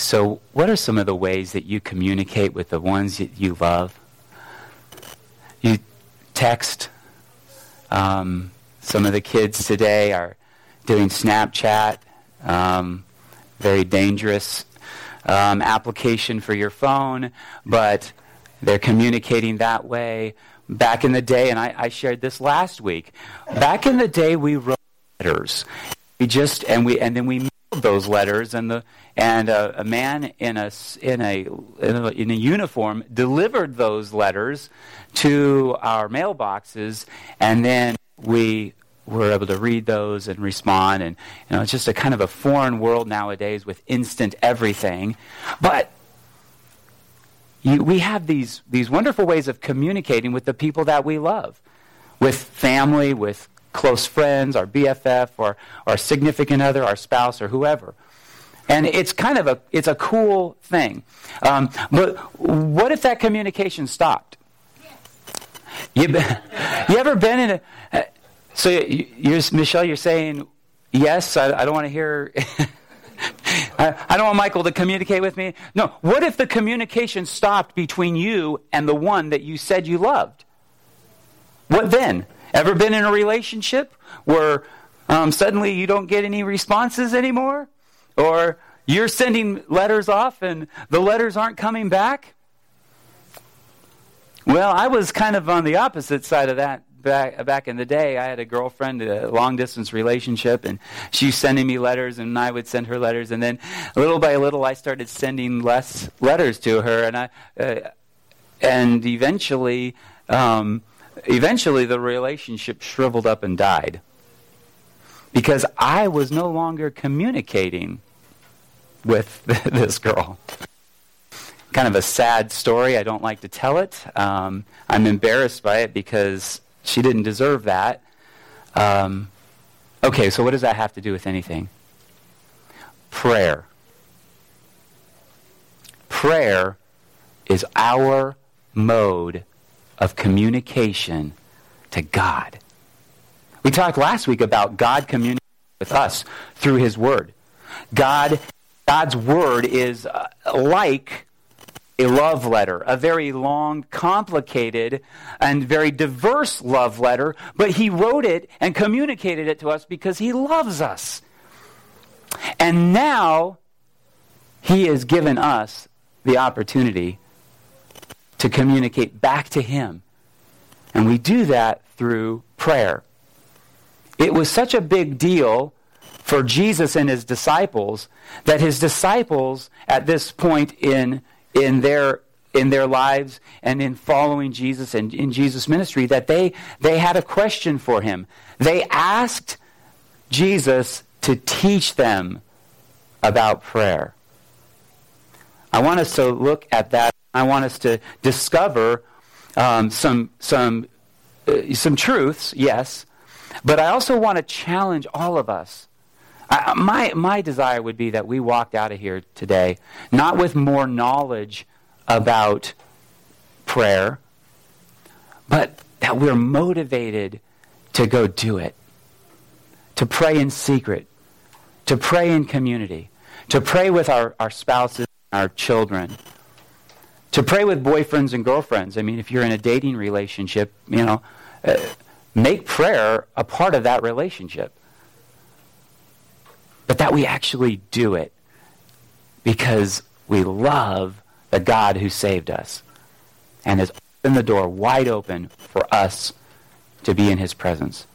So, what are some of the ways that you communicate with the ones that you love? You text. Um, some of the kids today are doing Snapchat, um, very dangerous um, application for your phone, but they're communicating that way. Back in the day, and I, I shared this last week. Back in the day, we wrote letters. We just and we and then we those letters, and the and a, a man in a in a in a, in a uniform delivered those letters to our mailboxes, and then we were able to read those and respond. And you know, it's just a kind of a foreign world nowadays with instant everything. But you, we have these, these wonderful ways of communicating with the people that we love, with family, with close friends, our BFF, or our significant other, our spouse, or whoever. And it's kind of a, it's a cool thing. Um, but what if that communication stopped? You, you ever been in a, so, you're, Michelle, you're saying, yes, I, I don't want to hear. I, I don't want Michael to communicate with me. No, what if the communication stopped between you and the one that you said you loved? What then? Ever been in a relationship where um, suddenly you don't get any responses anymore? Or you're sending letters off and the letters aren't coming back? Well, I was kind of on the opposite side of that back back in the day, I had a girlfriend, a long distance relationship, and she was sending me letters, and I would send her letters, and then little by little, I started sending less letters to her, and I, uh, and eventually, um, eventually, the relationship shriveled up and died because I was no longer communicating with this girl kind of a sad story. I don't like to tell it. Um, I'm embarrassed by it because she didn't deserve that. Um, okay, so what does that have to do with anything? Prayer. Prayer is our mode of communication to God. We talked last week about God communicating with us through His Word. God, God's Word is uh, like a love letter, a very long, complicated, and very diverse love letter, but he wrote it and communicated it to us because he loves us. And now he has given us the opportunity to communicate back to him. And we do that through prayer. It was such a big deal for Jesus and his disciples that his disciples, at this point in in their in their lives and in following Jesus and in Jesus' ministry that they, they had a question for him. They asked Jesus to teach them about prayer. I want us to look at that. I want us to discover um, some, some, uh, some truths, yes, but I also want to challenge all of us. I, my, my desire would be that we walked out of here today not with more knowledge about prayer, but that we're motivated to go do it, to pray in secret, to pray in community, to pray with our, our spouses our children, to pray with boyfriends and girlfriends. I mean, if you're in a dating relationship, you know, uh, make prayer a part of that relationship but that we actually do it because we love the God who saved us and has opened the door wide open for us to be in his presence.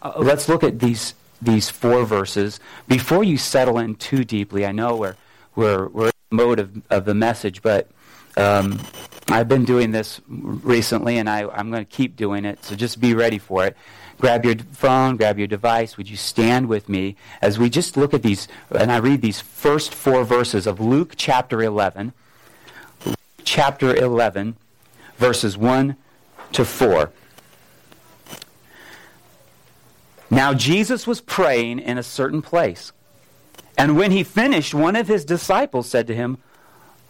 Uh, let's look at these these four verses before you settle in too deeply. I know we're we're we're in the mode of, of the message, but um, I've been doing this recently, and I, I'm going to keep doing it. So just be ready for it grab your phone, grab your device. Would you stand with me as we just look at these, and I read these first four verses of Luke chapter 11. Luke chapter 11, verses 1 to 4. Now Jesus was praying in a certain place. And when he finished, one of his disciples said to him,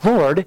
Lord,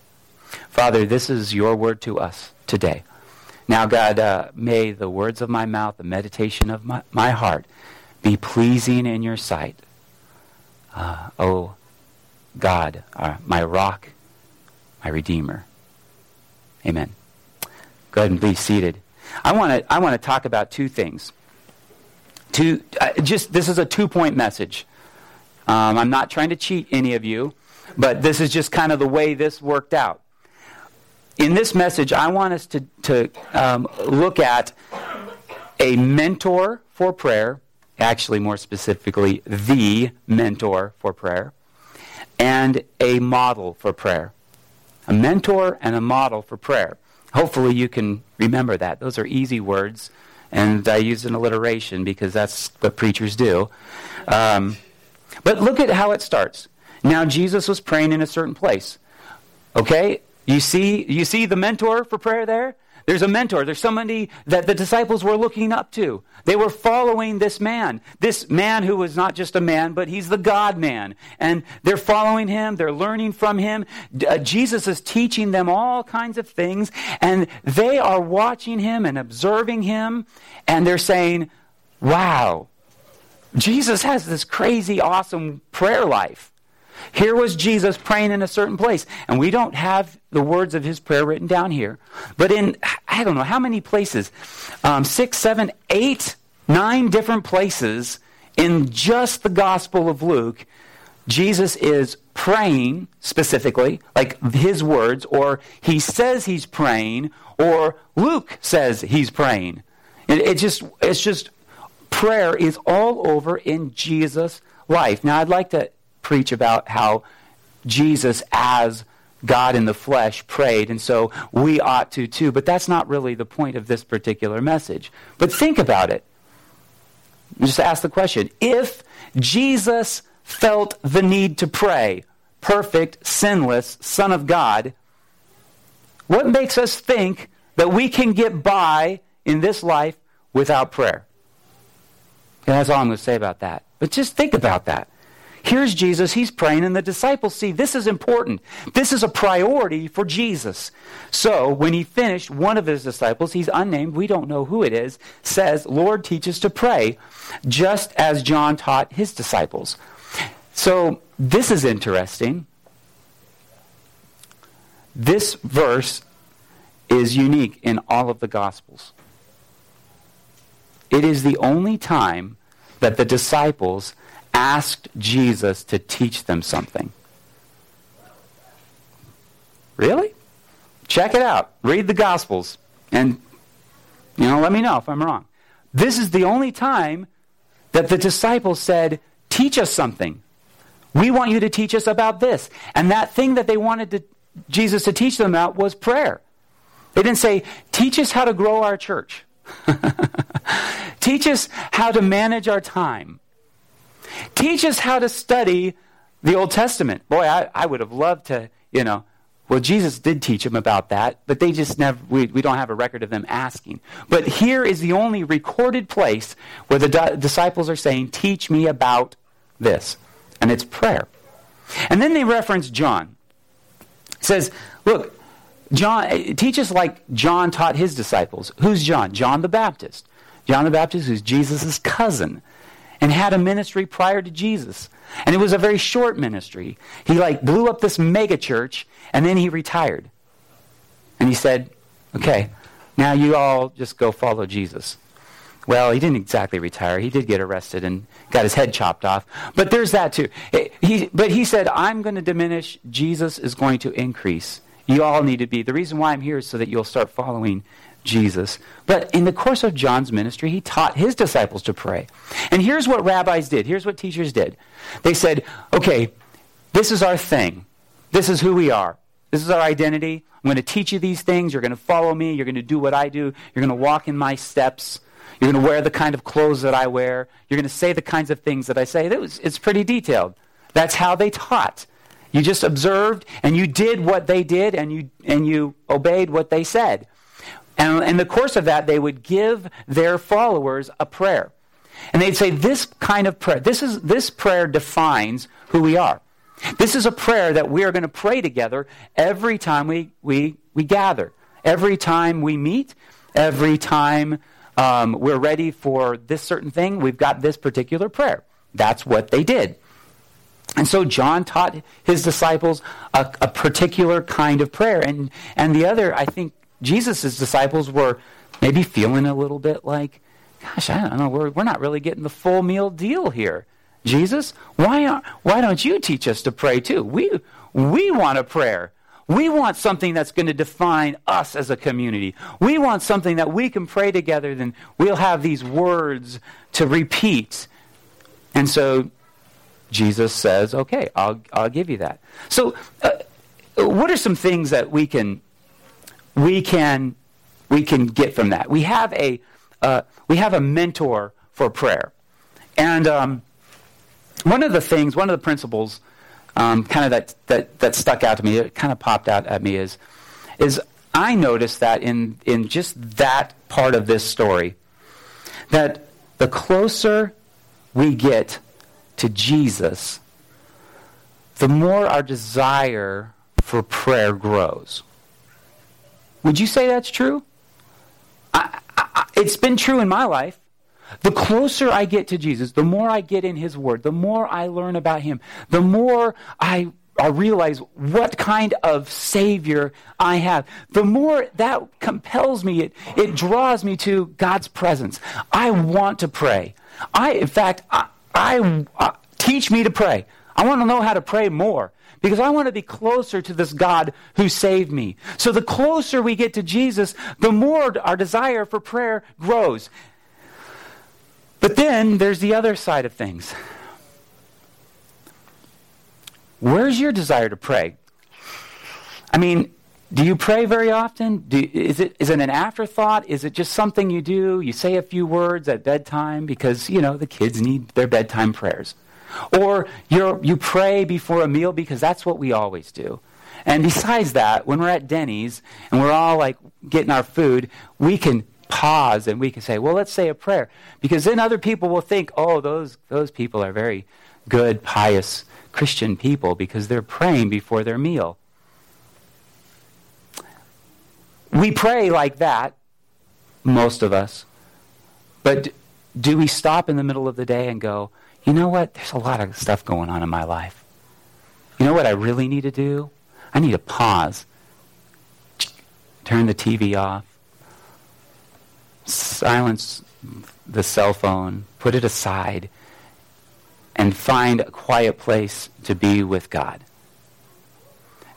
Father, this is your word to us today. Now, God, uh, may the words of my mouth, the meditation of my, my heart, be pleasing in your sight. Uh, oh, God, uh, my rock, my redeemer. Amen. Go ahead and be seated. I want to I want to talk about two things. Two, uh, just this is a two point message. Um, I'm not trying to cheat any of you, but this is just kind of the way this worked out. In this message, I want us to to um, look at a mentor for prayer, actually more specifically, the mentor for prayer and a model for prayer. A mentor and a model for prayer. Hopefully, you can remember that. Those are easy words, and I use an alliteration because that's what preachers do. Um, but look at how it starts. Now, Jesus was praying in a certain place. Okay? You see, you see the mentor for prayer there? There's a mentor. There's somebody that the disciples were looking up to. They were following this man. This man who was not just a man, but he's the God man. And they're following him. They're learning from him. Uh, Jesus is teaching them all kinds of things. And they are watching him and observing him. And they're saying, wow, Jesus has this crazy, awesome prayer life. Here was Jesus praying in a certain place. And we don't have the words of his prayer written down here. But in, I don't know, how many places? Um, six, seven, eight, nine different places in just the Gospel of Luke, Jesus is praying specifically, like his words, or he says he's praying, or Luke says he's praying. It, it just, it's just, prayer is all over in Jesus' life. Now, I'd like to preach about how Jesus, as God in the flesh, prayed, and so we ought to too. But that's not really the point of this particular message. But think about it. Just ask the question if Jesus felt the need to pray, perfect, sinless Son of God, what makes us think that we can get by in this life without prayer? And that's all I'm going to say about that. But just think about that. Here's Jesus, he's praying, and the disciples see this is important. This is a priority for Jesus. So when he finished, one of his disciples, he's unnamed, we don't know who it is, says, Lord, teach us to pray, just as John taught his disciples. So this is interesting. This verse is unique in all of the Gospels. It is the only time that the disciples asked Jesus to teach them something. Really? Check it out. Read the Gospels and, you know, let me know if I'm wrong. This is the only time that the disciples said, Teach us something. We want you to teach us about this. And that thing that they wanted to, Jesus to teach them about was prayer. They didn't say, Teach us how to grow our church. teach us how to manage our time. Teach us how to study the Old Testament. Boy, I, I would have loved to, you know, well, Jesus did teach them about that, but they just never, we, we don't have a record of them asking. But here is the only recorded place where the di- disciples are saying, Teach me about this. And it's prayer. And then they reference John. It says, Look, John, teach us like John taught his disciples. Who's John? John the Baptist. John the Baptist is Jesus' cousin and had a ministry prior to Jesus. And it was a very short ministry. He like blew up this mega church and then he retired. And he said, "Okay, now you all just go follow Jesus." Well, he didn't exactly retire. He did get arrested and got his head chopped off. But there's that too. He, but he said, I'm going to diminish. Jesus is going to increase. You all need to be. The reason why I'm here is so that you'll start following Jesus. But in the course of John's ministry, he taught his disciples to pray. And here's what rabbis did. Here's what teachers did. They said, okay, this is our thing. This is who we are. This is our identity. I'm going to teach you these things. You're going to follow me. You're going to do what I do. You're going to walk in my steps. You're going to wear the kind of clothes that I wear. You're going to say the kinds of things that I say. It was, it's pretty detailed. That's how they taught. You just observed and you did what they did and you, and you obeyed what they said. And in the course of that, they would give their followers a prayer. And they'd say, This kind of prayer, this, is, this prayer defines who we are. This is a prayer that we are going to pray together every time we, we, we gather, every time we meet, every time um, we're ready for this certain thing, we've got this particular prayer. That's what they did. And so John taught his disciples a, a particular kind of prayer. And, and the other, I think Jesus' disciples were maybe feeling a little bit like, gosh, I don't know, we're, we're not really getting the full meal deal here. Jesus, why, aren't, why don't you teach us to pray too? We, we want a prayer. We want something that's going to define us as a community. We want something that we can pray together, then we'll have these words to repeat. And so Jesus says, okay, I'll, I'll give you that. So, uh, what are some things that we can, we can, we can get from that? We have a, uh, we have a mentor for prayer. And um, one of the things, one of the principles, um, kind of that, that, that stuck out to me, it kind of popped out at me is, is I noticed that in, in just that part of this story, that the closer we get to Jesus, the more our desire for prayer grows. Would you say that's true? I, I, it's been true in my life. The closer I get to Jesus, the more I get in His Word, the more I learn about Him, the more I, I realize what kind of Savior I have, the more that compels me, it, it draws me to God's presence. I want to pray. I, in fact, I, I, I teach me to pray. I want to know how to pray more because I want to be closer to this God who saved me. So the closer we get to Jesus, the more our desire for prayer grows. But then there's the other side of things. Where's your desire to pray? I mean, do you pray very often? Do, is, it, is it an afterthought? Is it just something you do? You say a few words at bedtime because, you know, the kids need their bedtime prayers. Or you you pray before a meal because that's what we always do. And besides that, when we're at Denny's and we're all like getting our food, we can pause and we can say, well, let's say a prayer. Because then other people will think, oh, those, those people are very good, pious Christian people because they're praying before their meal. We pray like that, most of us. But do we stop in the middle of the day and go, you know what? There's a lot of stuff going on in my life. You know what I really need to do? I need to pause, turn the TV off, silence the cell phone, put it aside, and find a quiet place to be with God.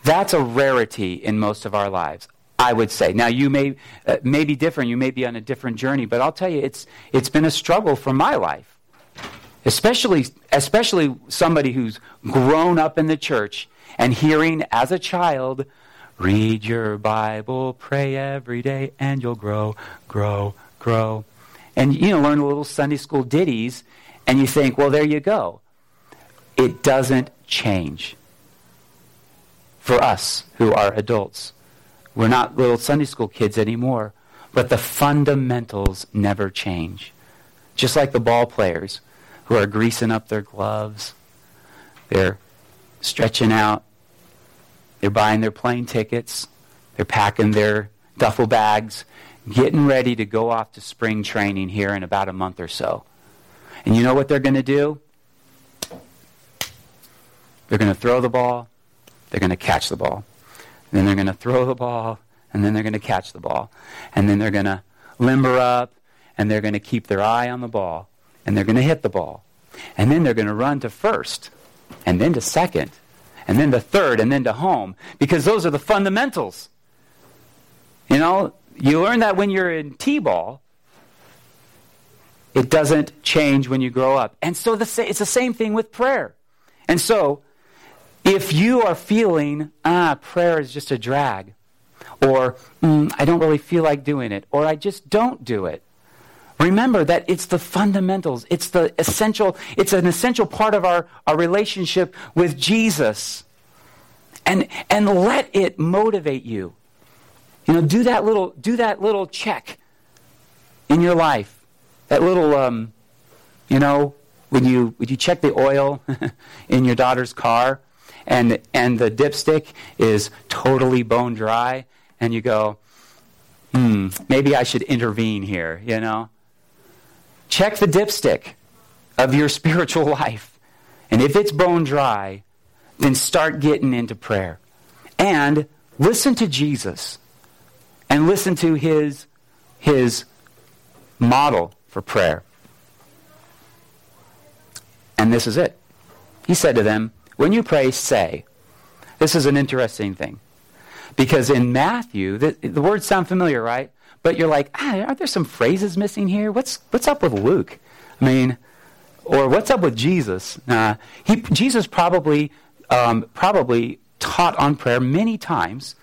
That's a rarity in most of our lives, I would say. Now, you may, uh, may be different, you may be on a different journey, but I'll tell you, it's, it's been a struggle for my life. Especially, especially somebody who's grown up in the church and hearing as a child, read your Bible, pray every day, and you'll grow, grow, grow. And, you know, learn little Sunday school ditties, and you think, well, there you go. It doesn't change for us who are adults. We're not little Sunday school kids anymore, but the fundamentals never change. Just like the ball players who are greasing up their gloves, they're stretching out, they're buying their plane tickets, they're packing their duffel bags, getting ready to go off to spring training here in about a month or so. And you know what they're going to do? They're going to throw the ball, they're going to catch the ball. then they're going to throw the ball, and then they're going to catch the ball. And then they're going to limber up, and they're going to keep their eye on the ball, and they're going to hit the ball. And then they're going to run to first, and then to second, and then to third, and then to home, because those are the fundamentals. You know, you learn that when you're in T ball. It doesn't change when you grow up. And so the, it's the same thing with prayer. And so, if you are feeling, ah, prayer is just a drag, or mm, I don't really feel like doing it, or I just don't do it, remember that it's the fundamentals. It's the essential, it's an essential part of our, our relationship with Jesus. And, and let it motivate you. You know, do that little, do that little check in your life. That little, um, you know, when you, when you check the oil in your daughter's car and, and the dipstick is totally bone dry, and you go, hmm, maybe I should intervene here, you know? Check the dipstick of your spiritual life. And if it's bone dry, then start getting into prayer. And listen to Jesus and listen to his, his model for prayer. And this is it. He said to them, When you pray, say. This is an interesting thing. Because in Matthew, the, the words sound familiar, right? But you're like, ah, aren't there some phrases missing here? What's, what's up with Luke? I mean, or what's up with Jesus? Uh, he, Jesus probably, um, probably taught on prayer many times,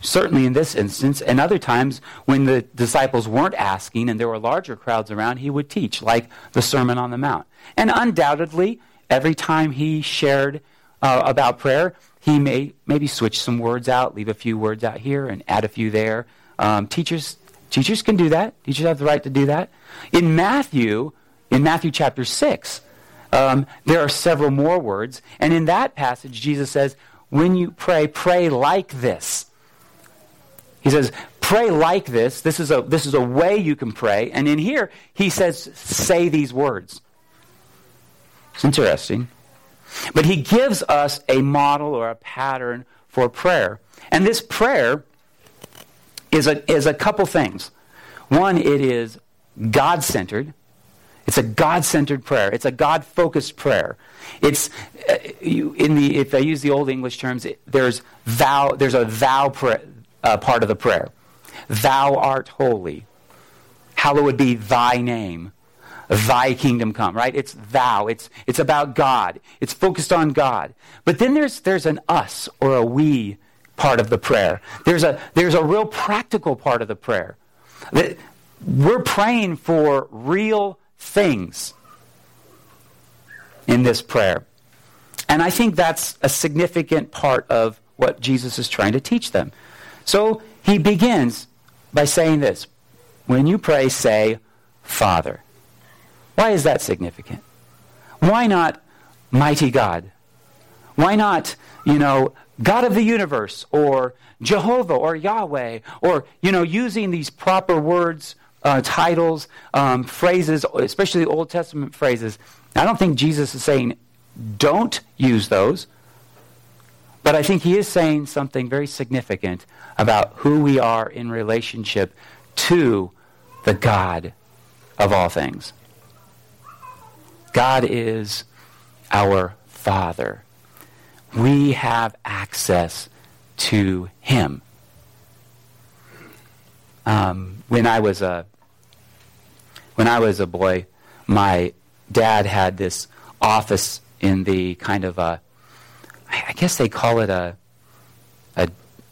certainly in this instance, and other times when the disciples weren't asking and there were larger crowds around, he would teach, like the Sermon on the Mount. And undoubtedly, every time he shared uh, about prayer, he may maybe switch some words out, leave a few words out here and add a few there. Um, teachers, teachers can do that. Teachers have the right to do that. In Matthew, in Matthew chapter 6, um, there are several more words. And in that passage, Jesus says, when you pray, pray like this. He says, pray like this. This is a, this is a way you can pray. And in here, he says, say these words. It's interesting. But he gives us a model or a pattern for prayer. And this prayer is a, is a couple things. One, it is God centered. It's a God centered prayer. It's a God focused prayer. It's uh, you, in the if I use the old English terms, it, there's thou there's a thou pra- uh, part of the prayer. Thou art holy. Hallowed be thy name thy kingdom come, right? It's thou. It's, it's about God. It's focused on God. But then there's, there's an us or a we part of the prayer. There's a, there's a real practical part of the prayer. That we're praying for real things in this prayer. And I think that's a significant part of what Jesus is trying to teach them. So he begins by saying this When you pray, say, Father. Why is that significant? Why not mighty God? Why not, you know, God of the universe or Jehovah or Yahweh or, you know, using these proper words, uh, titles, um, phrases, especially Old Testament phrases. I don't think Jesus is saying don't use those, but I think he is saying something very significant about who we are in relationship to the God of all things. God is our Father. We have access to Him. Um, when I was a when I was a boy, my dad had this office in the kind of a I guess they call it a a,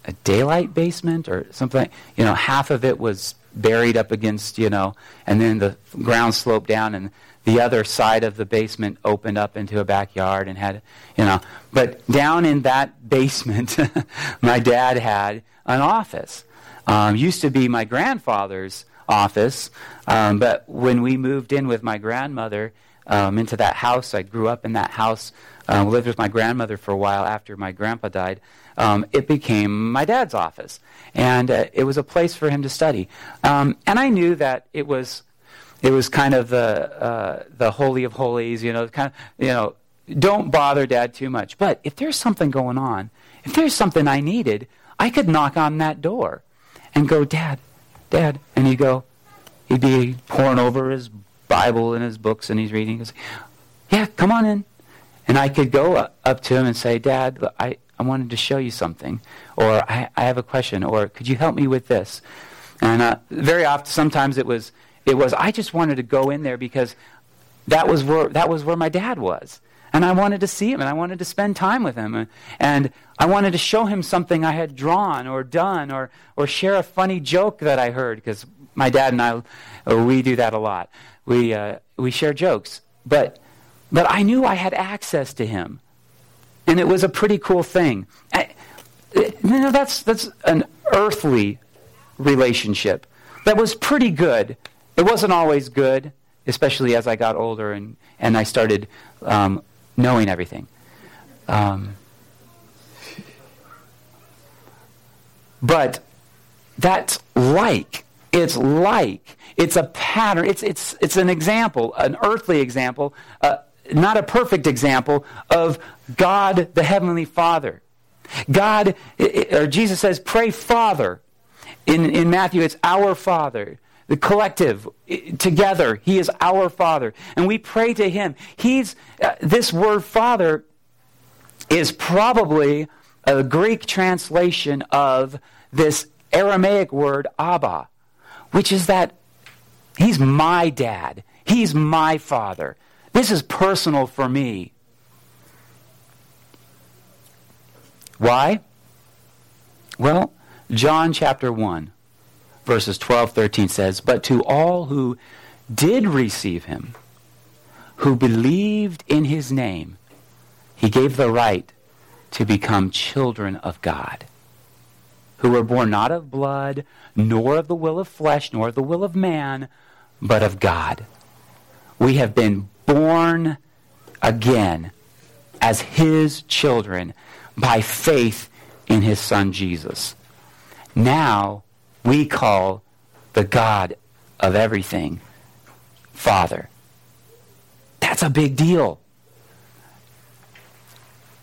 a daylight basement or something. You know, half of it was buried up against you know, and then the ground sloped down and the other side of the basement opened up into a backyard and had, you know. But down in that basement, my dad had an office. Um, used to be my grandfather's office, um, but when we moved in with my grandmother um, into that house, I grew up in that house, uh, lived with my grandmother for a while after my grandpa died. Um, it became my dad's office, and uh, it was a place for him to study. Um, and I knew that it was it was kind of the uh, the holy of holies, you know, kind of you know, don't bother dad too much. But if there's something going on, if there's something I needed, I could knock on that door and go, Dad, Dad, and he'd go, he'd be poring over his Bible and his books and he's reading. He'd say, yeah, come on in. And I could go up to him and say, Dad, I, I wanted to show you something. Or I, I have a question. Or could you help me with this? And uh, very often, sometimes it was, it was I just wanted to go in there because that was where that was where my dad was. And I wanted to see him and I wanted to spend time with him. And I wanted to show him something I had drawn or done or, or share a funny joke that I heard because my dad and I, uh, we do that a lot. We, uh, we share jokes. But, but I knew I had access to him. And it was a pretty cool thing. I, you know, that's, that's an earthly relationship that was pretty good. It wasn't always good, especially as I got older and, and I started um, knowing everything. Um, but that's like. It's like. It's a pattern. It's, it's, it's an example, an earthly example, uh, not a perfect example of God the Heavenly Father. God, or Jesus says, pray Father. In, in Matthew, it's our Father. The collective, together, He is our Father. And we pray to Him. He's, uh, this word Father is probably a Greek translation of this Aramaic word Abba, which is that He's my dad. He's my father. This is personal for me. Why? Well, John chapter 1, verses 12, 13 says, But to all who did receive him, who believed in his name, he gave the right to become children of God, who were born not of blood, nor of the will of flesh, nor of the will of man, but of God. We have been born again as his children by faith in his son Jesus. Now we call the God of everything Father. That's a big deal.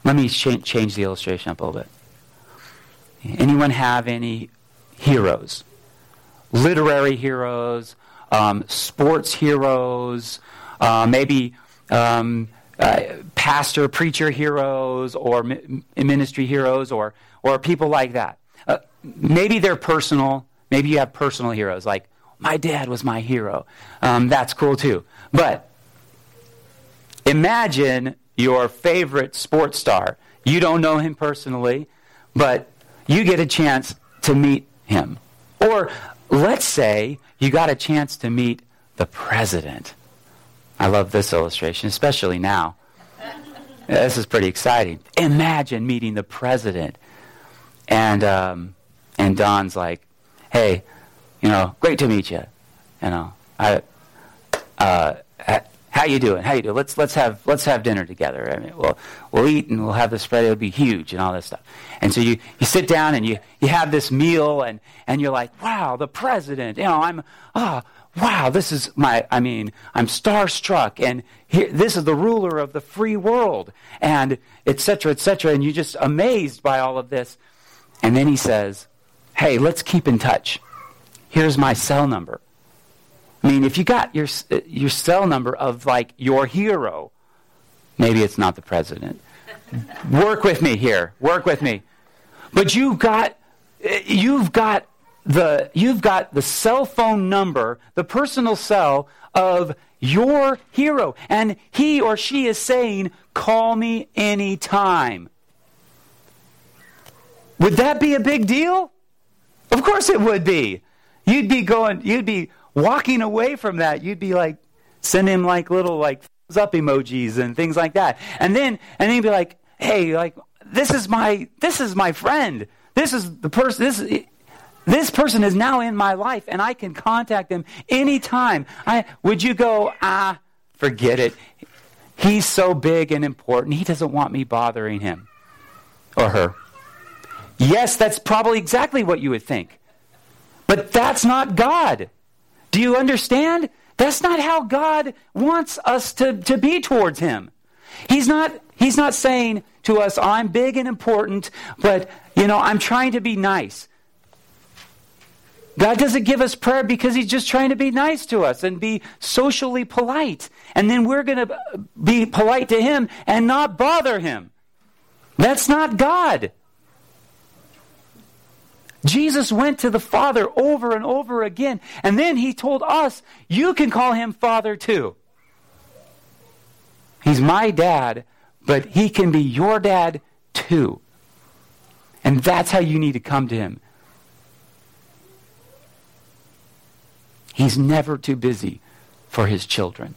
Let me ch- change the illustration up a little bit. Anyone have any heroes? Literary heroes, um, sports heroes, uh, maybe um, uh, pastor, preacher heroes, or mi- ministry heroes, or, or people like that. Uh, maybe they're personal. Maybe you have personal heroes, like my dad was my hero. Um, that's cool too. But imagine your favorite sports star. You don't know him personally, but you get a chance to meet him. Or let's say you got a chance to meet the president. I love this illustration, especially now. This is pretty exciting. Imagine meeting the president. And, um, and Don's like, hey, you know, great to meet you. You know, I, uh, how you doing? How you doing? Let's let's have let's have dinner together. I mean, we'll we'll eat and we'll have the spread. It'll be huge and all this stuff. And so you, you sit down and you, you have this meal and, and you're like, wow, the president. You know, I'm ah, oh, wow, this is my. I mean, I'm starstruck and here, this is the ruler of the free world and etc. etc. And you're just amazed by all of this. And then he says, hey, let's keep in touch. Here's my cell number. I mean, if you got your, uh, your cell number of like your hero, maybe it's not the president. Work with me here. Work with me. But you've got, uh, you've got the, you've got the cell phone number, the personal cell of your hero. And he or she is saying, call me anytime. Would that be a big deal? Of course it would be. You'd be going, you'd be walking away from that, you'd be like, send him like little like thumbs up emojis and things like that. And then, and then you'd be like, hey, like, this is my, this is my friend. This is the person, this this person is now in my life and I can contact them anytime. I, would you go, ah, forget it. He's so big and important. He doesn't want me bothering him or her. Yes, that's probably exactly what you would think. But that's not God. Do you understand? That's not how God wants us to, to be towards Him. He's not, he's not saying to us, I'm big and important, but, you know, I'm trying to be nice. God doesn't give us prayer because He's just trying to be nice to us and be socially polite. And then we're going to be polite to Him and not bother Him. That's not God. Jesus went to the Father over and over again, and then he told us, You can call him Father too. He's my dad, but he can be your dad too. And that's how you need to come to him. He's never too busy for his children.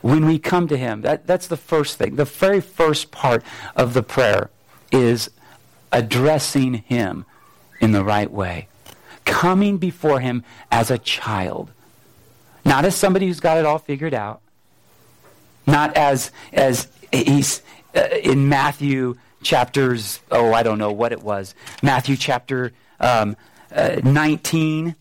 When we come to him, that, that's the first thing, the very first part of the prayer is addressing him in the right way, coming before him as a child, not as somebody who's got it all figured out, not as as he's uh, in Matthew chapters. Oh, I don't know what it was. Matthew chapter um, uh, 19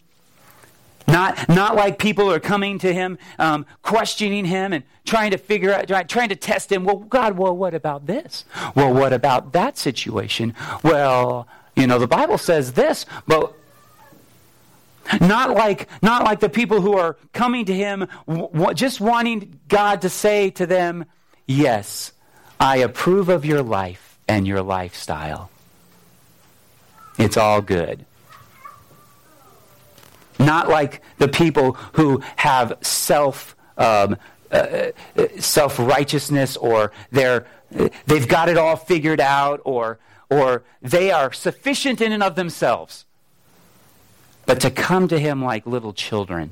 not, not like people are coming to him, um, questioning him and trying to figure out, trying to test him. Well, God, well, what about this? Well, what about that situation? Well, you know, the Bible says this, but not like, not like the people who are coming to him w- just wanting God to say to them, Yes, I approve of your life and your lifestyle. It's all good. Not like the people who have self um, uh, self righteousness or they're they've got it all figured out or or they are sufficient in and of themselves. But to come to him like little children.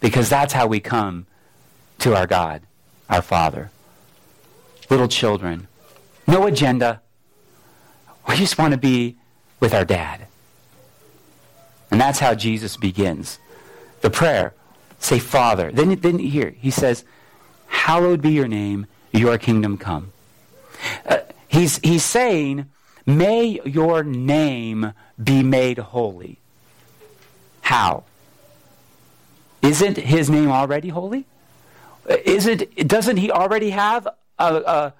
Because that's how we come to our God, our Father. Little children. No agenda. We just want to be with our dad. And that's how Jesus begins the prayer. Say, Father. Then, then here, he says, Hallowed be your name, your kingdom come. Uh, he's, he's saying, May your name be made holy. How? Isn't his name already holy? Isn't, doesn't he already have a, a,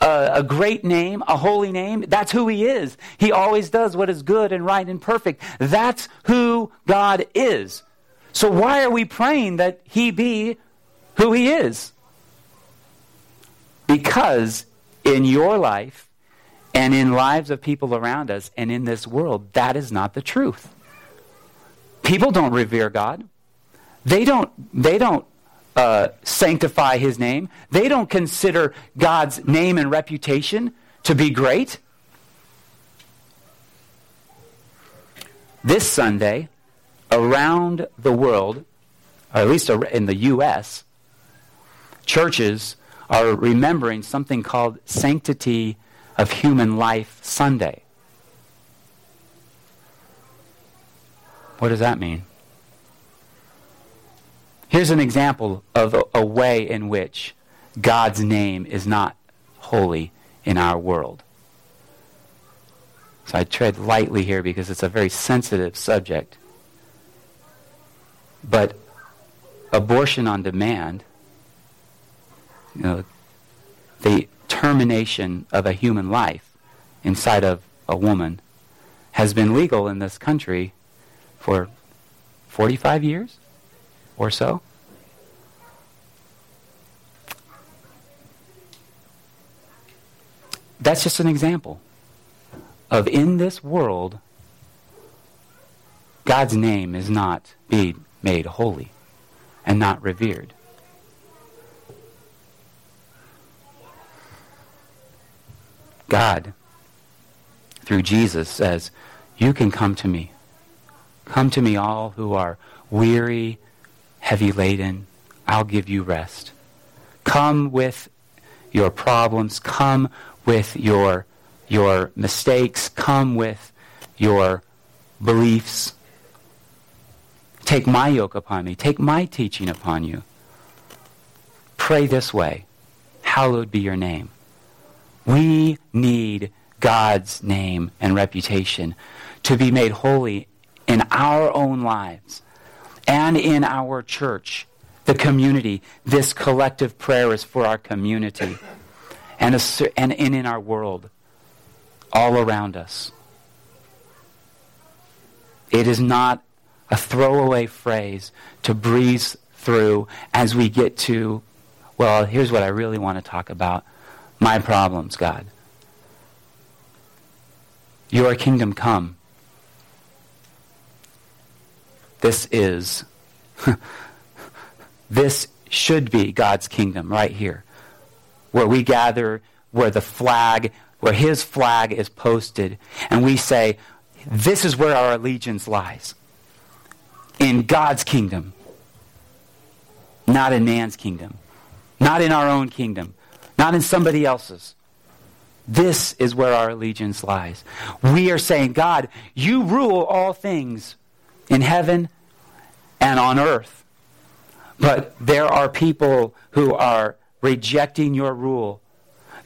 a, a, great name, a holy name. That's who he is. He always does what is good and right and perfect. That's who God is. So why are we praying that he be who he is? Because in your life and in lives of people around us and in this world, that is not the truth. People don't revere God. They don't, they don't uh, sanctify his name. They don't consider God's name and reputation to be great. This Sunday, around the world, or at least in the U.S., churches are remembering something called Sanctity of Human Life Sunday. What does that mean? Here's an example of a, a way in which God's name is not holy in our world. So I tread lightly here because it's a very sensitive subject. But abortion on demand, you know, the termination of a human life inside of a woman has been legal in this country for 45 years or so. That's just an example of in this world, God's name is not being made holy and not revered. God, through Jesus, says, You can come to me. Come to me, all who are weary heavy laden, I'll give you rest. Come with your problems. Come with your, your mistakes. Come with your beliefs. Take my yoke upon me. Take my teaching upon you. Pray this way. Hallowed be your name. We need God's name and reputation to be made holy in our own lives and in our church, the community. This collective prayer is for our community and, a, and in our world, all around us. It is not a throwaway phrase to breeze through as we get to, well, here's what I really want to talk about my problems, God. Your kingdom come. This is, this should be God's kingdom right here, where we gather, where the flag, where His flag is posted, and we say, this is where our allegiance lies. In God's kingdom, not in man's kingdom, not in our own kingdom, not in somebody else's. This is where our allegiance lies. We are saying, God, you rule all things in heaven and on earth. But there are people who are rejecting your rule.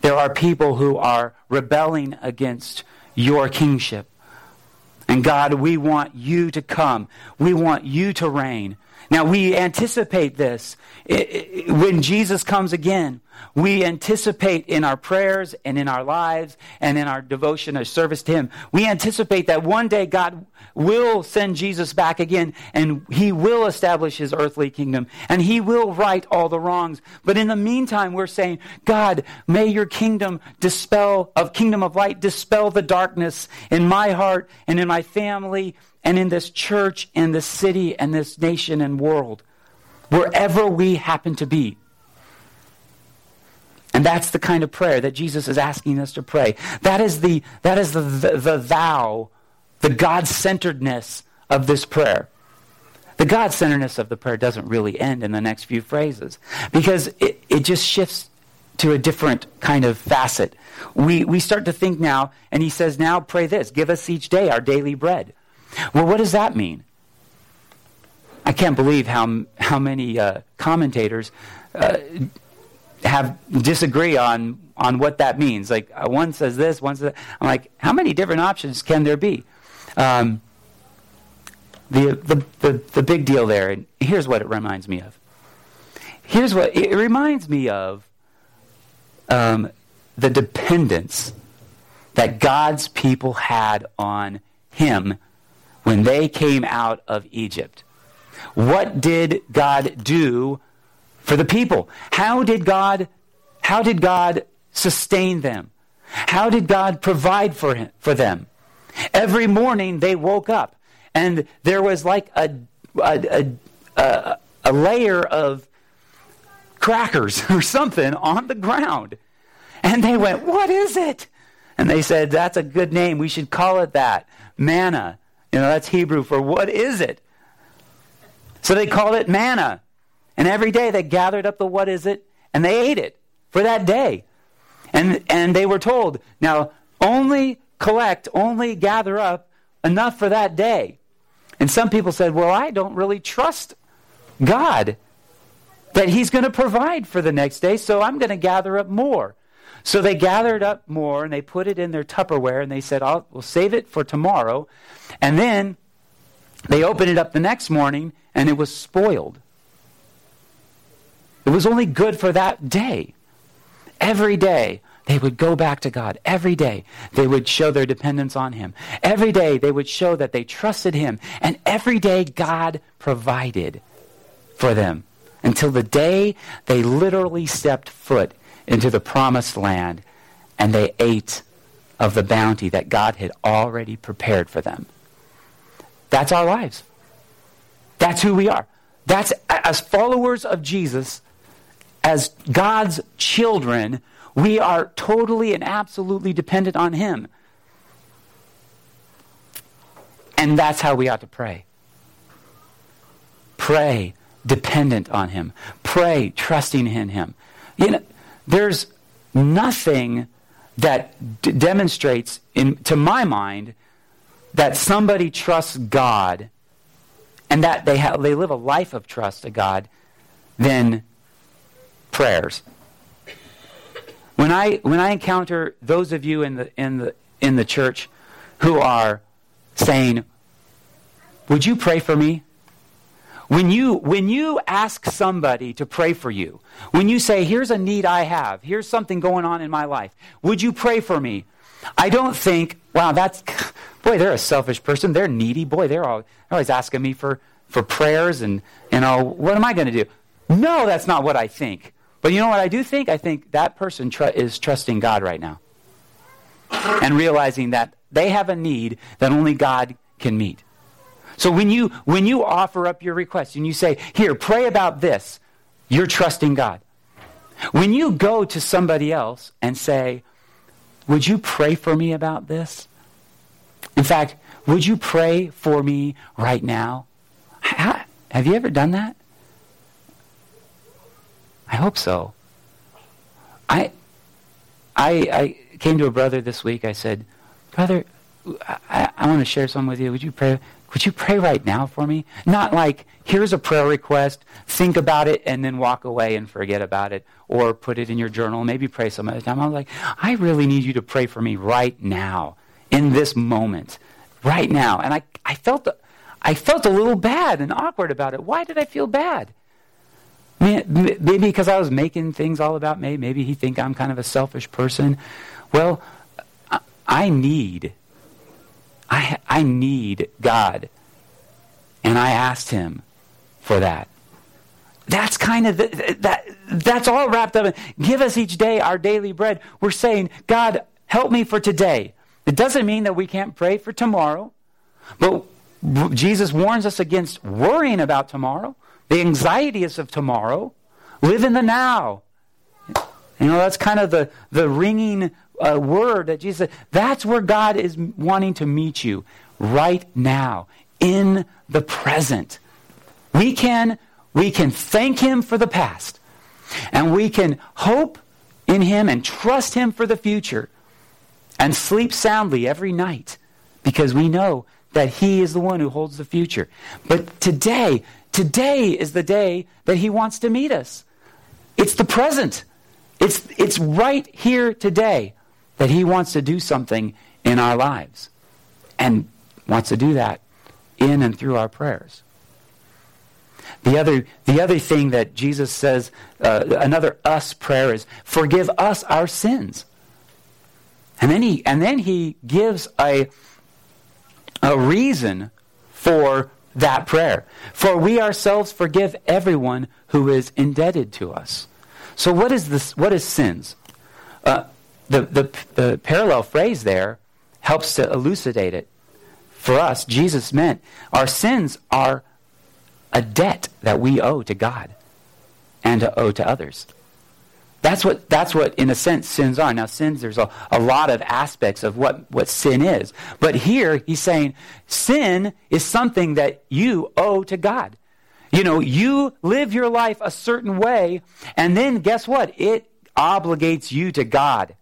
There are people who are rebelling against your kingship. And God, we want you to come. We want you to reign. Now, we anticipate this when Jesus comes again. We anticipate in our prayers and in our lives and in our devotion or service to Him, we anticipate that one day God will send Jesus back again and He will establish His earthly kingdom and He will right all the wrongs. But in the meantime, we're saying, God, may your kingdom dispel, of kingdom of light, dispel the darkness in my heart and in my family and in this church and this city and this nation and world, wherever we happen to be. That's the kind of prayer that Jesus is asking us to pray. That is the, that is the, the, the thou, the God centeredness of this prayer. The God centeredness of the prayer doesn't really end in the next few phrases because it, it just shifts to a different kind of facet. We, we start to think now, and he says, Now pray this give us each day our daily bread. Well, what does that mean? I can't believe how, how many uh, commentators uh, have disagree on, on what that means. Like uh, one says this, one says that. I'm like, how many different options can there be? Um, the, the, the, the big deal there, and here's what it reminds me of. Here's what it reminds me of um, the dependence that God's people had on Him when they came out of Egypt. What did God do for the people? How did God how did God sustain them? How did God provide for him, for them? Every morning they woke up and there was like a a, a, a layer of crackers or something on the ground. And they went, What is it? And they said, That's a good name. We should call it that. Manna. You know, that's Hebrew for what is it? So they called it manna. And every day they gathered up the what is it and they ate it for that day. And, and they were told, now only collect, only gather up enough for that day. And some people said, well, I don't really trust God that He's going to provide for the next day, so I'm going to gather up more. So they gathered up more and they put it in their Tupperware and they said, I'll, we'll save it for tomorrow. And then they opened it up the next morning and it was spoiled. It was only good for that day. Every day they would go back to God. Every day they would show their dependence on Him. Every day they would show that they trusted Him. And every day God provided for them until the day they literally stepped foot into the promised land and they ate of the bounty that God had already prepared for them. That's our lives. That's who we are. That's as followers of Jesus, as God's children, we are totally and absolutely dependent on Him. And that's how we ought to pray. Pray dependent on Him. Pray trusting in Him. You know, there's nothing that d- demonstrates, in, to my mind, that somebody trusts God and that they, have, they live a life of trust to God than prayers. When I, when I encounter those of you in the, in, the, in the church who are saying, Would you pray for me? When you, when you ask somebody to pray for you, when you say, here's a need I have, here's something going on in my life, would you pray for me? I don't think, wow, that's, boy, they're a selfish person. They're needy. Boy, they're, always asking me for, for prayers and, you know, what am I going to do? No, that's not what I think. But you know what I do think? I think that person tr- is trusting God right now and realizing that they have a need that only God can meet. So when you when you offer up your request and you say, "Here, pray about this," you're trusting God. When you go to somebody else and say, "Would you pray for me about this?" In fact, would you pray for me right now? Have you ever done that? I hope so. I I, I came to a brother this week. I said, Brother, I, I want to share something with you. Would you pray? Would you pray right now for me? Not like, here's a prayer request, think about it, and then walk away and forget about it, or put it in your journal, maybe pray some other time. I was like, I really need you to pray for me right now, in this moment, right now. And I, I, felt, I felt a little bad and awkward about it. Why did I feel bad? Maybe because I was making things all about me. Maybe he think I'm kind of a selfish person. Well, I need, I, I need God. And I asked him for that. That's kind of the, that. That's all wrapped up in give us each day our daily bread. We're saying, God, help me for today. It doesn't mean that we can't pray for tomorrow, but Jesus warns us against worrying about tomorrow. The anxieties of tomorrow. Live in the now. You know, that's kind of the, the ringing uh, word that Jesus said. That's where God is wanting to meet you right now, in the present. We can, we can thank Him for the past, and we can hope in Him and trust Him for the future, and sleep soundly every night because we know that He is the one who holds the future. But today, Today is the day that He wants to meet us. It's the present. It's, it's right here today that He wants to do something in our lives and wants to do that in and through our prayers. The other, the other thing that Jesus says, uh, another us prayer is, forgive us our sins. And then he, and then he gives a, a reason for that prayer. For we ourselves forgive everyone who is indebted to us. So what is this? What is sins? Uh, the, the, the parallel phrase there helps to elucidate it. For us, Jesus meant our sins are a debt that we owe to God and to owe to others. That's what, that's what, in a sense, sins are. Now, sins, there's a, a lot of aspects of what, what sin is. But here, he's saying sin is something that you owe to God. You know, you live your life a certain way, and then guess what? It obligates you to God.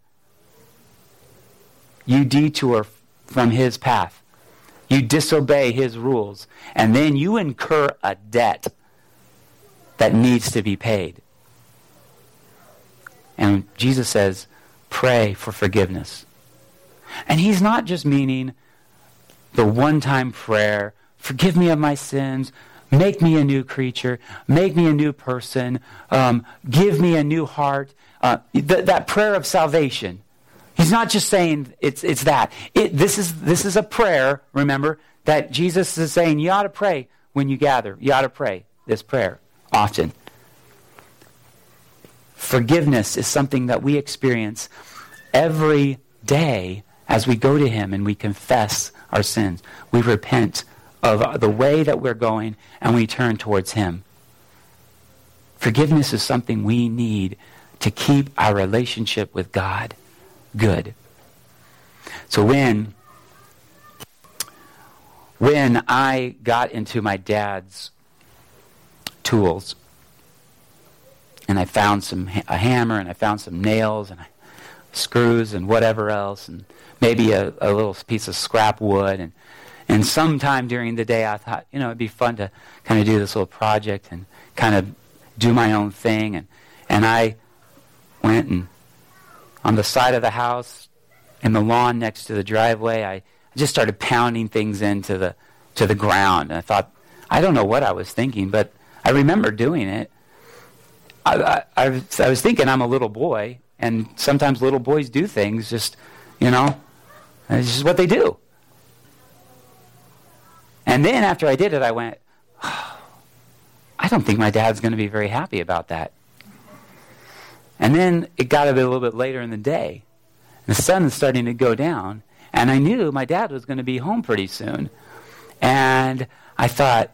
You detour from his path. You disobey his rules. And then you incur a debt that needs to be paid. And Jesus says, pray for forgiveness. And he's not just meaning the one time prayer, forgive me of my sins, make me a new creature, make me a new person, um, give me a new heart. Uh, th- that prayer of salvation. He's not just saying it's, it's that. It, this, is, this is a prayer, remember, that Jesus is saying you ought to pray when you gather. You ought to pray this prayer often. Forgiveness is something that we experience every day as we go to Him and we confess our sins. We repent of the way that we're going and we turn towards Him. Forgiveness is something we need to keep our relationship with God good. So when when I got into my dad's tools, and I found some a hammer and I found some nails and I, screws and whatever else and maybe a, a little piece of scrap wood and and sometime during the day I thought you know it'd be fun to kind of do this little project and kind of do my own thing and and I went and on the side of the house in the lawn next to the driveway I just started pounding things into the to the ground and I thought I don't know what I was thinking but I remember doing it I, I, I, was thinking I'm a little boy, and sometimes little boys do things just, you know, it's just what they do. And then after I did it, I went, oh, I don't think my dad's going to be very happy about that. And then it got a, bit, a little bit later in the day. The sun is starting to go down, and I knew my dad was going to be home pretty soon. And I thought,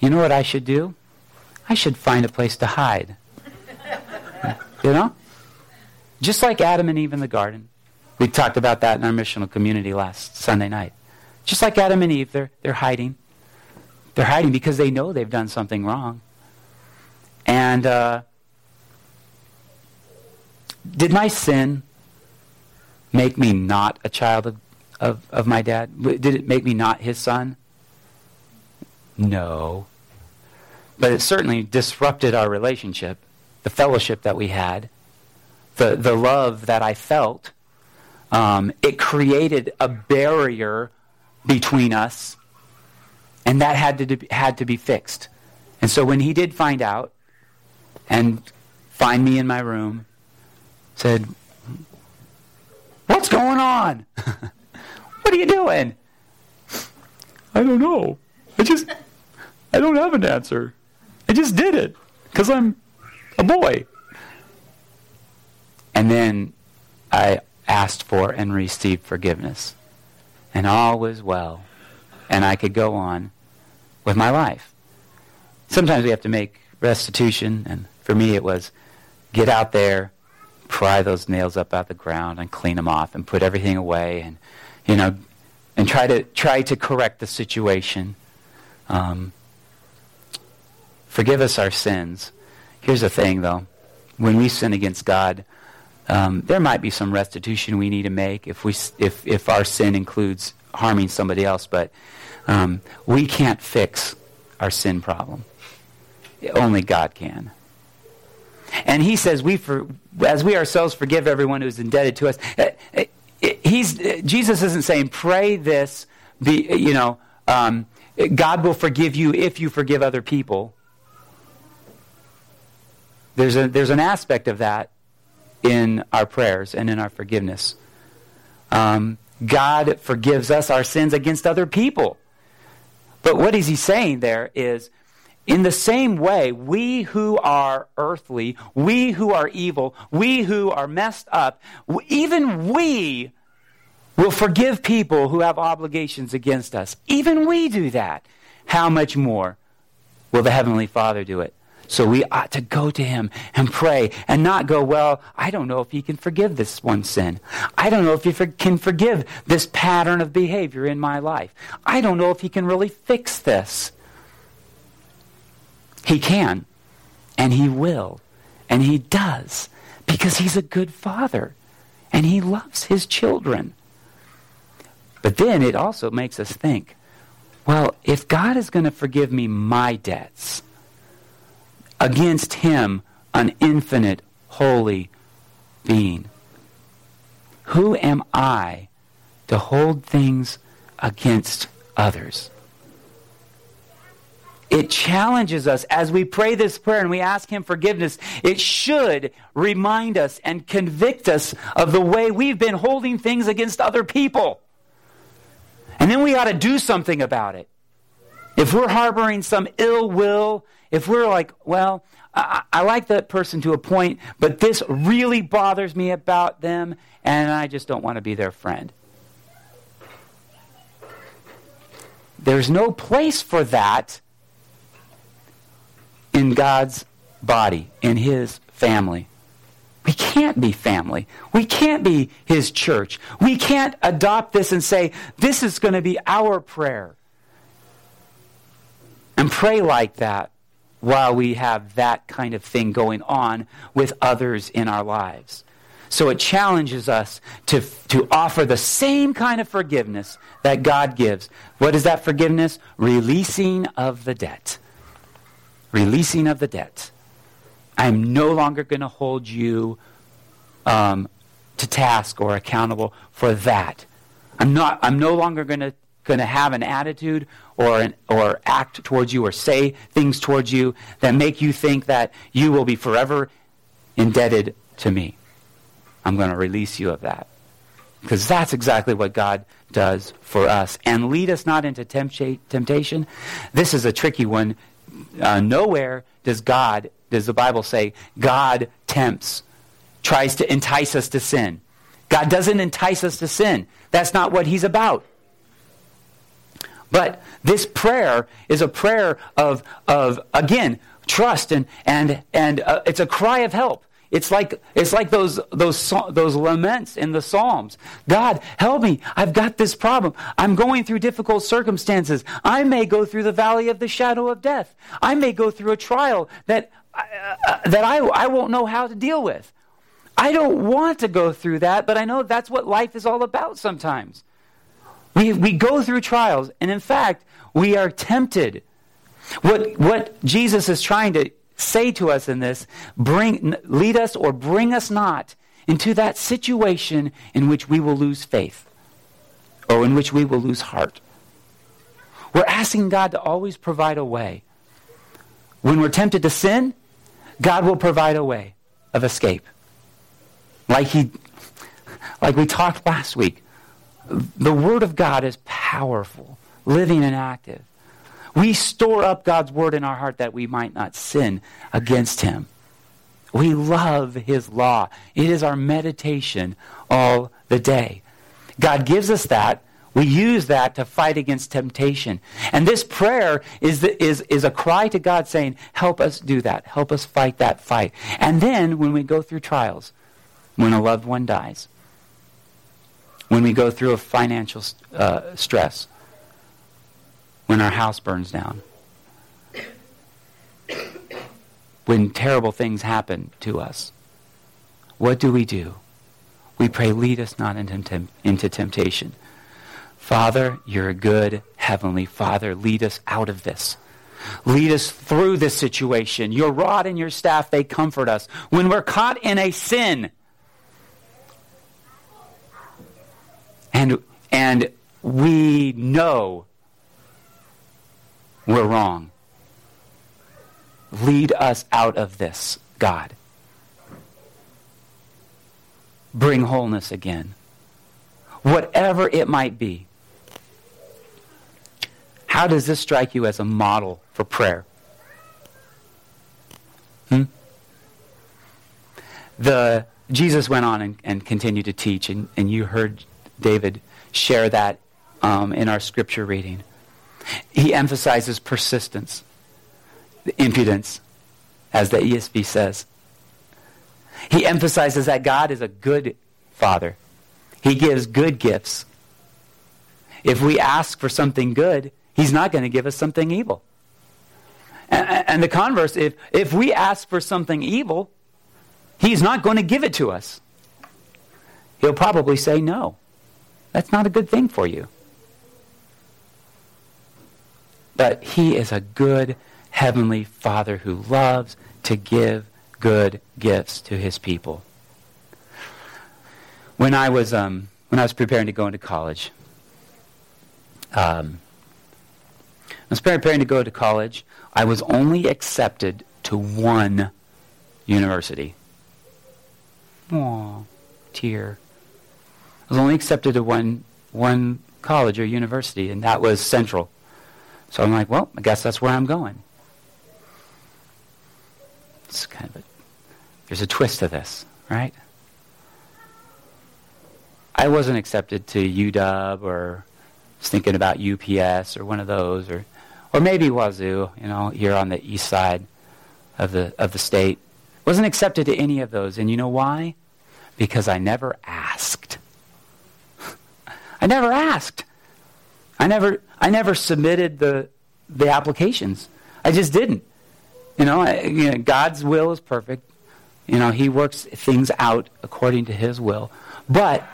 you know what I should do? I should find a place to hide. you know? Just like Adam and Eve in the garden. We talked about that in our missional community last Sunday night. Just like Adam and Eve, they're, they're hiding. They're hiding because they know they've done something wrong. And uh, did my sin make me not a child of, of, of my dad? Did it make me not his son? No. But it certainly disrupted our relationship, the fellowship that we had, the, the love that I felt. Um, it created a barrier between us, and that had to, had to be fixed. And so when he did find out and find me in my room, said, What's going on? what are you doing? I don't know. I just, I don't have an answer. I just did it because I'm a boy. And then I asked for and received forgiveness. And all was well. And I could go on with my life. Sometimes we have to make restitution, and for me it was get out there, pry those nails up out of the ground and clean them off and put everything away and you know and try to try to correct the situation um, forgive us our sins here's the thing though when we sin against god um, there might be some restitution we need to make if we if if our sin includes harming somebody else but um, we can't fix our sin problem only god can and he says, we for, as we ourselves forgive everyone who is indebted to us. Uh, uh, he's, Jesus isn't saying, pray this, be, you know, um, God will forgive you if you forgive other people. There's, a, there's an aspect of that in our prayers and in our forgiveness. Um, God forgives us our sins against other people. But what is he saying there is in the same way, we who are earthly, we who are evil, we who are messed up, even we will forgive people who have obligations against us. Even we do that. How much more will the Heavenly Father do it? So we ought to go to Him and pray and not go, well, I don't know if He can forgive this one sin. I don't know if He for- can forgive this pattern of behavior in my life. I don't know if He can really fix this. He can, and He will, and He does, because He's a good Father, and He loves His children. But then it also makes us think well, if God is going to forgive me my debts against Him, an infinite, holy being, who am I to hold things against others? It challenges us as we pray this prayer and we ask Him forgiveness. It should remind us and convict us of the way we've been holding things against other people. And then we ought to do something about it. If we're harboring some ill will, if we're like, well, I, I, like that person to a point, but this really bothers me about them, and I just don't want to be their friend. There's no place for that in God's body, in His family. We can't be family. We can't be His church. We can't adopt this and say, this is going to be our prayer. And pray like that while we have that kind of thing going on with others in our lives. So it challenges us to, to offer the same kind of forgiveness that God gives. What is that forgiveness? Releasing of the debt releasing of the debt. I'm no longer going to hold you um, to task or accountable for that. I'm not. I'm no longer going to going to have an attitude or an, or act towards you or say things towards you that make you think that you will be forever indebted to me. I'm going to release you of that. Because that's exactly what God does for us. And lead us not into temptation. This is a tricky one uh, nowhere does God, does the Bible say, God tempts, tries to entice us to sin. God doesn't entice us to sin. That's not what he's about. But this prayer is a prayer of, of again, trust and, and, and uh, it's a cry of help. It's like, it's like those, those, those laments in the Psalms. God, help me. I've got this problem. I'm going through difficult circumstances. I may go through the valley of the shadow of death. I may go through a trial that, uh, uh, that I, I won't know how to deal with. I don't want to go through that, but I know that's what life is all about sometimes. We, we go through trials, and in fact, we are tempted. What, what Jesus is trying to say to us in this, bring, lead us or bring us not into that situation in which we will lose faith or in which we will lose heart. We're asking God to always provide a way. When we're tempted to sin, God will provide a way of escape. Like he like we talked last week. The word of God is powerful, living and active. We store up God's word in our heart that we might not sin against him. We love his law. It is our meditation all the day. God gives us that. We use that to fight against temptation. And this prayer is, the, is, is a cry to God saying, Help us do that. Help us fight that fight. And then when we go through trials, when a loved one dies, when we go through a financial uh, stress, when our house burns down, when terrible things happen to us, what do we do? We pray, lead us not into, into temptation. Father, you're a good heavenly Father. Lead us out of this. Lead us through this situation. Your rod and your staff, they comfort us. When we're caught in a sin, and, and we know we're wrong. Lead us out of this, God. Bring wholeness again. Whatever it might be. How does this strike you as a model for prayer? Hmm? The, Jesus went on and, and continued to teach, and, and you heard David share that um, in our scripture reading. He emphasizes persistence, impudence, as the ESV says. He emphasizes that God is a good father. He gives good gifts. If we ask for something good, he's not going to give us something evil. And, and, the converse, if, if we ask for something evil, he's not going to give it to us. He'll probably say no. That's not a good thing for you. But he is a good heavenly Father who loves to give good gifts to his people. When I was um, when I was preparing to go into college, um, I was preparing to go to college. I was only accepted to one university. Aw, tear. I was only accepted to one one college or university, and that was Central. So I'm like, well, I guess that's where I'm going. It's kind of a, there's a twist to this, right? I wasn't accepted to UW or was thinking about UPS or one of those, or or maybe Wazoo, you know, here on the east side of the of the state. Wasn't accepted to any of those, and you know why? Because I never asked. I never asked. I never, I never submitted the, the applications. I just didn't. You know, I, you know, God's will is perfect. You know, He works things out according to His will. But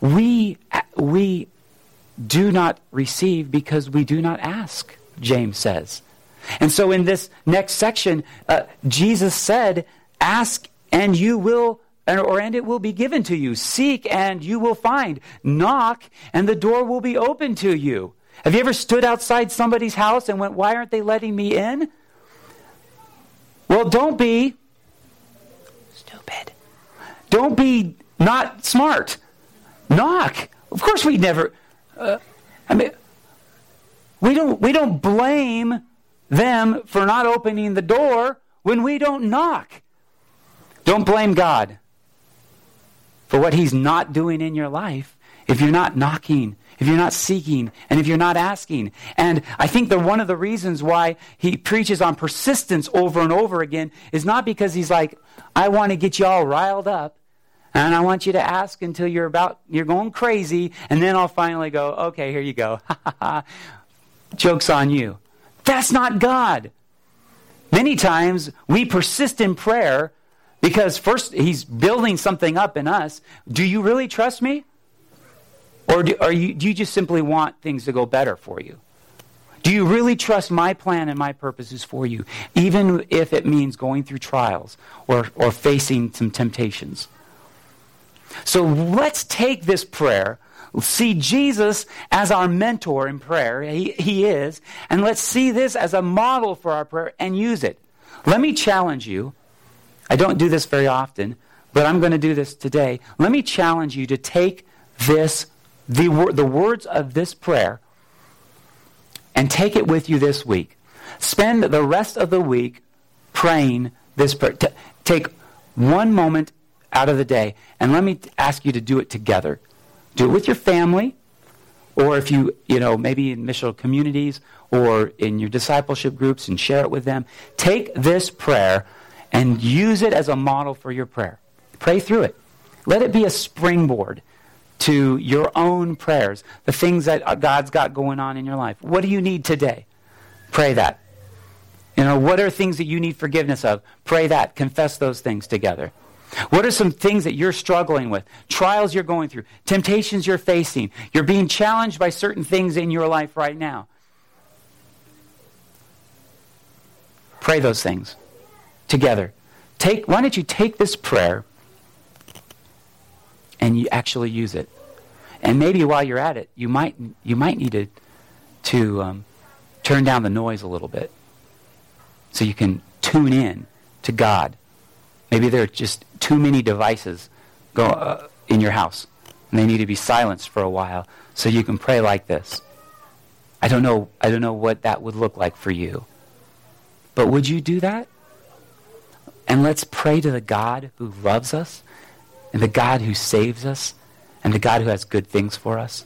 we, we do not receive because we do not ask, James says. And so in this next section, uh, Jesus said, Ask and you will and, or and it will be given to you. Seek and you will find. Knock and the door will be open to you. Have you ever stood outside somebody's house and went, Why aren't they letting me in? Well, don't be stupid. Don't be not smart. Knock. Of course, we never. Uh, I mean, we don't. We don't blame them for not opening the door when we don't knock. Don't blame God for what He's not doing in your life if you're not knocking, if you're not seeking, and if you're not asking. And I think that one of the reasons why He preaches on persistence over and over again is not because He's like, I want to get you all riled up. And I want you to ask until you're about, you're going crazy, and then I'll finally go, okay, here you go. Joke's on you. That's not God. Many times we persist in prayer Because first, he's building something up in us. Do you really trust me? Or do, are you, do you just simply want things to go better for you? Do you really trust my plan and my purposes for you, even if it means going through trials or, or facing some temptations? So let's take this prayer, see Jesus as our mentor in prayer. He, he is. And let's see this as a model for our prayer and use it. Let me challenge you. I don't do this very often, but I'm going to do this today. Let me challenge you to take this, the, the words of this prayer, and take it with you this week. Spend the rest of the week praying this prayer. T- take one moment out of the day, and let me ask you to do it together. Do it with your family, or if you, you know, maybe in missional communities or in your discipleship groups and share it with them. Take this prayer and use it as a model for your prayer. Pray through it. Let it be a springboard to your own prayers, the things that uh, God's got going on in your life. What do you need today? Pray that. You know, what are things that you need forgiveness of? Pray that. Confess those things together. What are some things that you're struggling with? Trials you're going through, temptations you're facing. You're being challenged by certain things in your life right now. Pray those things together. Take, why don't you take this prayer and you actually use it? And maybe while you're at it, you might, you might need to, to um, turn down the noise a little bit so you can tune in to God. Maybe there are just too many devices go, uh, in your house, and they need to be silenced for a while so you can pray like this. I don't know. I don't know what that would look like for you. But would you do that? And let's pray to the God who loves us and the God who saves us and the God who has good things for us.